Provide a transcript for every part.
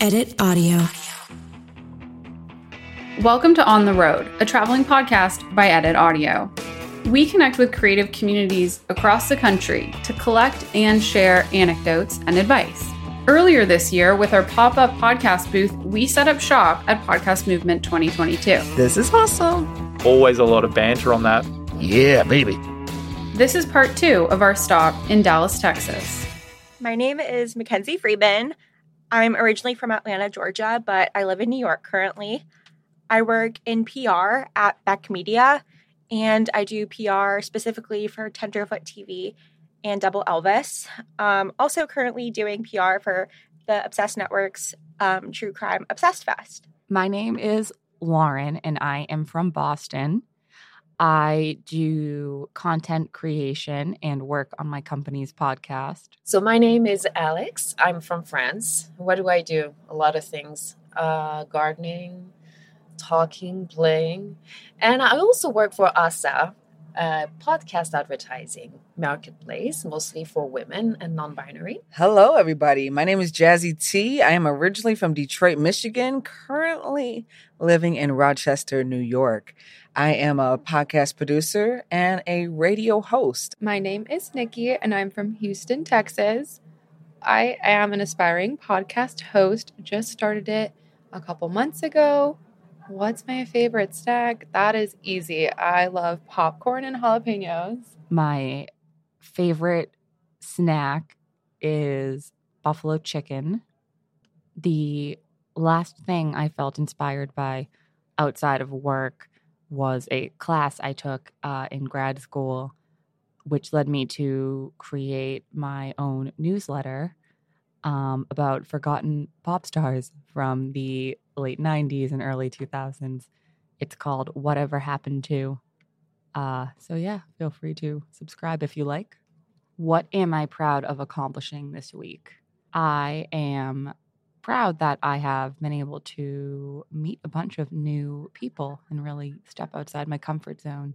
Edit Audio. Welcome to On the Road, a traveling podcast by Edit Audio. We connect with creative communities across the country to collect and share anecdotes and advice. Earlier this year, with our pop up podcast booth, we set up shop at Podcast Movement 2022. This is awesome. Always a lot of banter on that. Yeah, baby. This is part two of our stop in Dallas, Texas. My name is Mackenzie Freeman. I'm originally from Atlanta, Georgia, but I live in New York currently. I work in PR at Beck Media, and I do PR specifically for Tenderfoot TV and Double Elvis. Um, also, currently doing PR for the Obsessed Network's um, True Crime Obsessed Fest. My name is Lauren, and I am from Boston. I do content creation and work on my company's podcast. So, my name is Alex. I'm from France. What do I do? A lot of things uh, gardening, talking, playing. And I also work for ASA, a podcast advertising marketplace, mostly for women and non binary. Hello, everybody. My name is Jazzy T. I am originally from Detroit, Michigan, currently living in Rochester, New York. I am a podcast producer and a radio host. My name is Nikki, and I'm from Houston, Texas. I am an aspiring podcast host, just started it a couple months ago. What's my favorite snack? That is easy. I love popcorn and jalapenos. My favorite snack is buffalo chicken. The last thing I felt inspired by outside of work was a class I took uh, in grad school, which led me to create my own newsletter um, about forgotten pop stars from the late 90s and early 2000s. It's called Whatever Happened to. Uh, so, yeah, feel free to subscribe if you like. What am I proud of accomplishing this week? I am proud that I have been able to meet a bunch of new people and really step outside my comfort zone.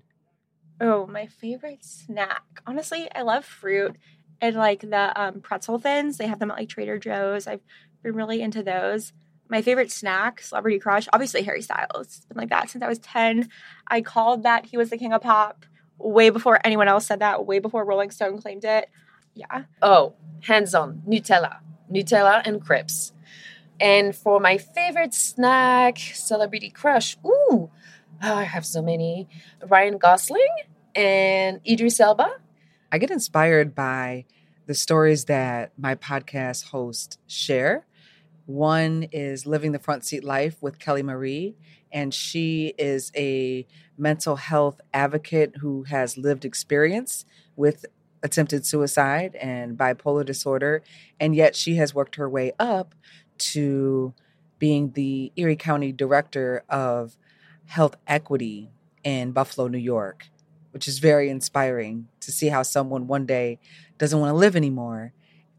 Oh, my favorite snack. Honestly, I love fruit and like the um, pretzel thins. They have them at like Trader Joe's. I've been really into those. My favorite snack, celebrity crush, obviously Harry Styles. It's been like that since I was 10. I called that he was the king of pop way before anyone else said that, way before Rolling Stone claimed it. Yeah. Oh, hands on Nutella, Nutella and crepes. And for my favorite snack, celebrity crush, ooh, oh, I have so many. Ryan Gosling and Idris Elba. I get inspired by the stories that my podcast hosts share. One is Living the Front Seat Life with Kelly Marie, and she is a mental health advocate who has lived experience with attempted suicide and bipolar disorder, and yet she has worked her way up to being the Erie County Director of Health Equity in Buffalo, New York, which is very inspiring to see how someone one day doesn't want to live anymore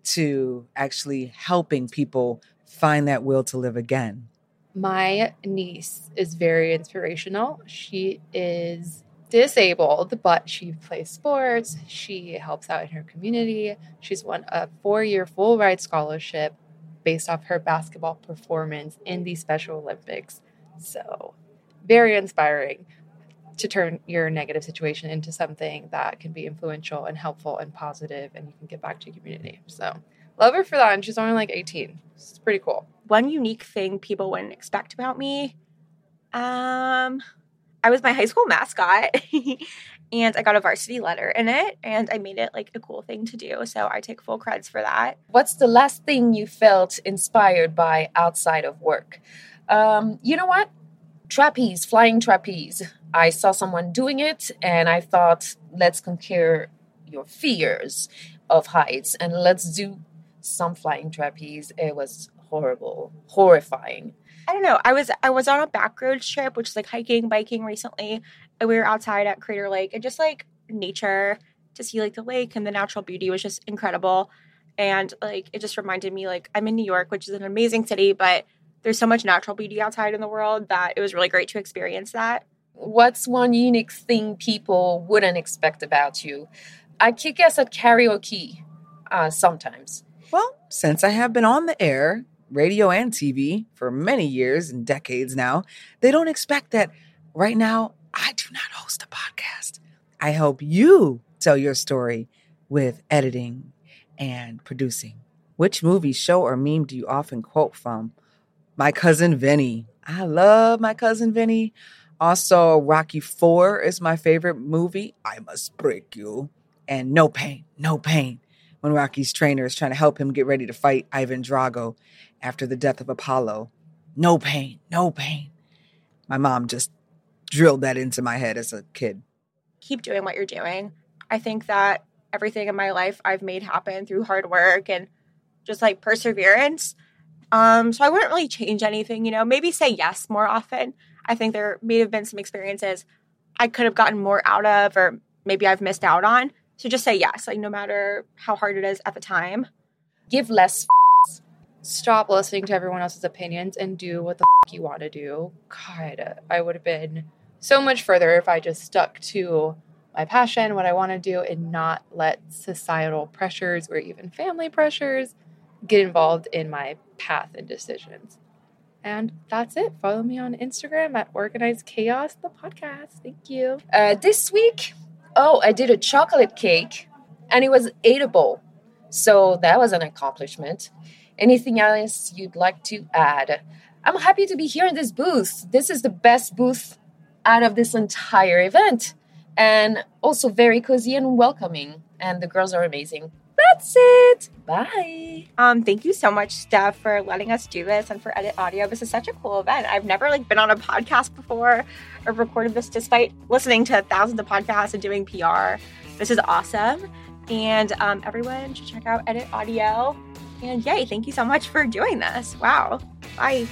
to actually helping people find that will to live again. My niece is very inspirational. She is disabled, but she plays sports. She helps out in her community. She's won a four year full ride scholarship based off her basketball performance in the Special Olympics. So, very inspiring to turn your negative situation into something that can be influential and helpful and positive and you can get back to your community. So, love her for that. And she's only like 18. It's pretty cool. One unique thing people wouldn't expect about me um, I was my high school mascot and I got a varsity letter in it and I made it like a cool thing to do. So I take full creds for that. What's the last thing you felt inspired by outside of work? Um, you know what? Trapeze, flying trapeze. I saw someone doing it and I thought, let's conquer your fears of heights and let's do some flying trapeze. It was horrible, horrifying. I don't know. I was I was on a back road trip, which is like hiking, biking recently, and we were outside at Crater Lake and just like nature to see like the lake and the natural beauty was just incredible. And like it just reminded me like I'm in New York, which is an amazing city, but there's so much natural beauty outside in the world that it was really great to experience that. What's one unique thing people wouldn't expect about you? I kick ass at karaoke uh, sometimes. Well, since I have been on the air, radio and TV for many years and decades now, they don't expect that right now I do not host a podcast. I help you tell your story with editing and producing. Which movie, show, or meme do you often quote from? My cousin Vinny. I love my cousin Vinny. Also, Rocky 4 is my favorite movie. I must break you. And No Pain, No Pain. When Rocky's trainer is trying to help him get ready to fight Ivan Drago after the death of Apollo. No pain, no pain. My mom just drilled that into my head as a kid. Keep doing what you're doing. I think that everything in my life I've made happen through hard work and just like perseverance. Um, so I wouldn't really change anything, you know, maybe say yes more often. I think there may have been some experiences I could have gotten more out of, or maybe I've missed out on. So just say yes, like no matter how hard it is at the time. Give less. Stop listening to everyone else's opinions and do what the f- you want to do. God, I would have been so much further if I just stuck to my passion, what I want to do, and not let societal pressures or even family pressures get involved in my path and decisions. And that's it. Follow me on Instagram at Organized Chaos, the podcast. Thank you. Uh, this week, oh, I did a chocolate cake and it was eatable. So that was an accomplishment. Anything else you'd like to add? I'm happy to be here in this booth. This is the best booth out of this entire event. And also very cozy and welcoming. And the girls are amazing. That's it. Bye. Um, thank you so much, Steph, for letting us do this and for Edit Audio. This is such a cool event. I've never like been on a podcast before or recorded this despite listening to thousands of podcasts and doing PR. This is awesome. And um, everyone should check out Edit Audio. And yay, thank you so much for doing this. Wow. Bye.